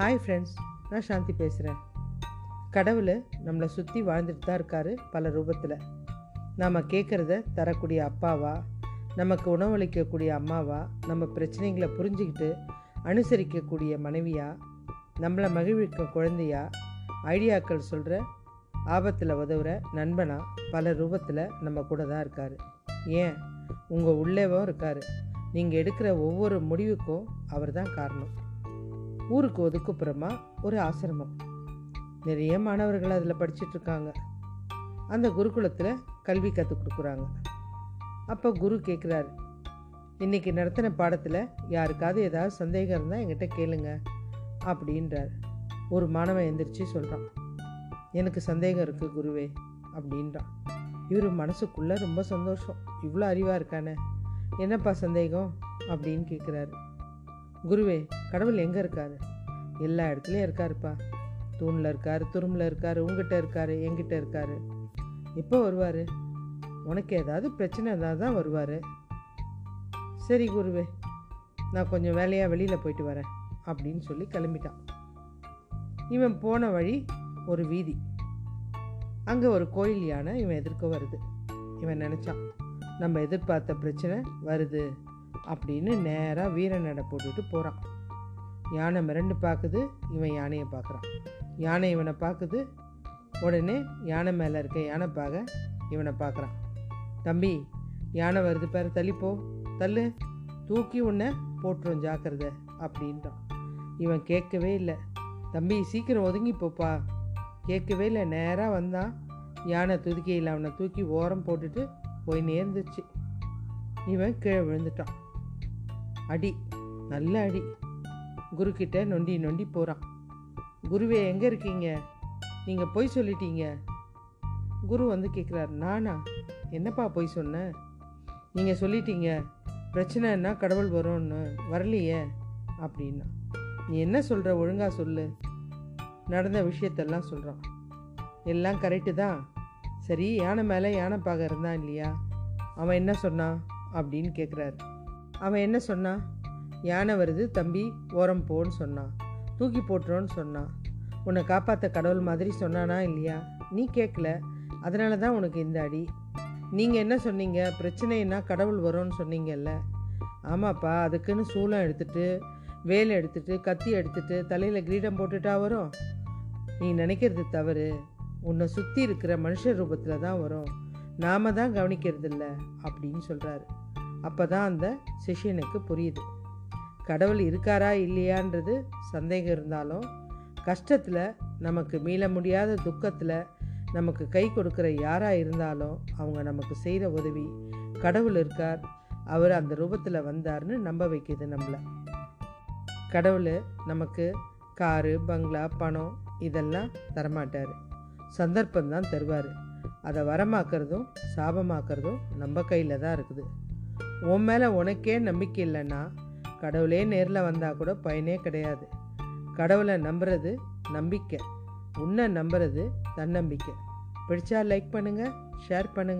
Hi friends நான் சாந்தி பேசுகிறேன் கடவுள் நம்மளை சுற்றி வாழ்ந்துட்டு தான் இருக்கார் பல ரூபத்தில். நாம் கேட்குறத தரக்கூடிய அப்பாவா நமக்கு உணவளிக்கக்கூடிய அம்மாவா நம்ம பிரச்சனைகளை புரிஞ்சுக்கிட்டு அனுசரிக்கக்கூடிய மனைவியா நம்மளை மகிழ்விக்க குழந்தையா ஐடியாக்கள் சொல்கிற ஆபத்தில் உதவுற நண்பனா பல ரூபத்தில் நம்ம கூட தான் இருக்கார். ஏன்? உங்கள் உள்ளேவும் இருக்கார். நீங்கள் எடுக்கிற ஒவ்வொரு முடிவுக்கும் அவர் தான் காரணம். ஊருக்கு ஒதுக்குப்புறமா ஒரு ஆசிரமம். நிறைய மாணவர்கள் அதில் படிச்சிட்ருக்காங்க. அந்த குருகுலத்தில் கல்வி கற்றுக் கொடுக்குறாங்க. அப்போ குரு கேட்குறாரு இன்றைக்கி நடத்தின பாடத்தில் யாருக்காவது ஏதாவது சந்தேகம் இருந்தால் என்கிட்ட கேளுங்க அப்படின்றார். ஒரு மாணவன் எந்திரிச்சு சொல்கிறான் எனக்கு சந்தேகம் இருக்குது குருவே அப்படின்றான். இவர் மனசுக்குள்ளே ரொம்ப சந்தோஷம் இவ்வளோ அறிவாக இருக்கானே என்னப்பா சந்தேகம்? அப்படின்னு கேட்குறாரு குருவே கடவுள் எங்கே இருக்காரு? எல்லா இடத்துலையும் இருக்காருப்பா. தூணில் இருக்கார் துரும்பில் இருக்கார் உங்ககிட்ட இருக்கார் எங்கிட்ட இருக்கார். எப்போ வருவார்? உனக்கு ஏதாவது பிரச்சனை இருந்தால் தான் வருவார். சரி குருவே நான் கொஞ்சம் வேலையாக வெளியில் போயிட்டு வரேன் அப்படின்னு சொல்லி கிளம்பிட்டான். இவன் போன வழி ஒரு வீதி. அங்கே ஒரு கோயில் யானை இவன் எதிர்க்க வருது. இவன் நினச்சான் நம்ம எதிர்பார்த்த பிரச்சனை வருது. அப்படின்னு நேராக வீர நடை போட்டுட்டு போகிறான் யானை மிரண்டு பார்க்குது இவன் யானையை பார்க்குறான் யானை இவனை பார்க்குது உடனே யானை மேலே இருக்க யானை பார்க்க இவனை பார்க்குறான் தம்பி யானை வருது பேர் தள்ளிப்போ தள்ளு. தூக்கி உன்னை போட்டுரும் ஜாக்கிரத அப்படின்றான். இவன் கேட்கவே இல்லை. தம்பி சீக்கிரம் ஒதுங்கி போப்பா. கேட்கவே இல்லை நேராக வந்தான். யானை துதுக்கையில் அவனை தூக்கி ஓரம் போட்டுட்டு போய் நேர்ந்துச்சு. இவன் கீழே விழுந்துட்டான். அடி நல்ல அடி. குருக்கிட்ட நொண்டி நொண்டி போகிறான் குருவே எங்கே இருக்கீங்க? நீங்கள் பொய் சொல்லிட்டீங்க. குரு வந்து கேட்குறாரு நானா? என்னப்பா பொய் சொன்னேன் நீங்கள் சொல்லிட்டீங்க. பிரச்சனைன்னா கடவுள் வரும்னு. வரலையே? அப்படின்னா. நீ என்ன சொல்கிற ஒழுங்காக சொல்லு. நடந்த விஷயத்தெல்லாம் சொல்கிறான் எல்லாம் கரெக்டு தான். சரி யானை மேலே யானை பாக இருந்தான் இல்லையா? அவன் என்ன சொன்னான்? அப்படின்னு கேட்குறாரு அவன் என்ன சொன்னான் யானை வருது தம்பி ஓரம் போன்னு சொன்னான் தூக்கி போட்டுருன்னு சொன்னான் உன்னை காப்பாற்ற கடவுள் மாதிரி சொன்னானா இல்லையா? நீ கேட்கல அதனால தான் உனக்கு இந்த அடி. நீங்கள் என்ன சொன்னீங்க? பிரச்சனைன்னா கடவுள் வரும்னு சொன்னீங்கல்ல. ஆமாப்பா அதுக்குன்னு சூளம் எடுத்துட்டு வேலை எடுத்துட்டு கத்தி எடுத்துட்டு தலையில் கிரீடம் போட்டுட்டா வரும். நீ நினைக்கிறது தவறு. உன்னை சுற்றி இருக்கிற மனுஷ ரூபத்தில் தான் வரும். நாம தான் கவனிக்கிறதில்ல அப்படின்னு சொல்கிறாரு அப்போ தான் அந்த சிஷியனுக்கு புரியுது. கடவுள் இருக்காரா இல்லையான்றது சந்தேகம் இருந்தாலும் கஷ்டத்தில் நமக்கு மீள முடியாத துக்கத்தில் நமக்கு கை கொடுக்குற யாராக இருந்தாலும் அவங்க நமக்கு செய்கிற உதவி கடவுள் இருக்கார் அவர் அந்த ரூபத்தில் வந்தார்னு நம்ப வைக்கிது நம்மளை. கடவுள் நமக்கு காரு பங்களா பணம் இதெல்லாம் தரமாட்டார். சந்தர்ப்பம் தான் தருவார். அதை வரமாக்குறதும் சாபமாக்குறதும் நம்ம கையில் தான் இருக்குது. உன் மேலே உனக்கே நம்பிக்கை இல்லைன்னா கடவுளே நேரில் வந்தால் கூட பயனே கிடையாது. கடவுளை நம்புறது நம்பிக்கை. உன்னை நம்புறது தன்னம்பிக்கை. பிடிச்சா லைக் பண்ணுங்கள் ஷேர் பண்ணுங்கள்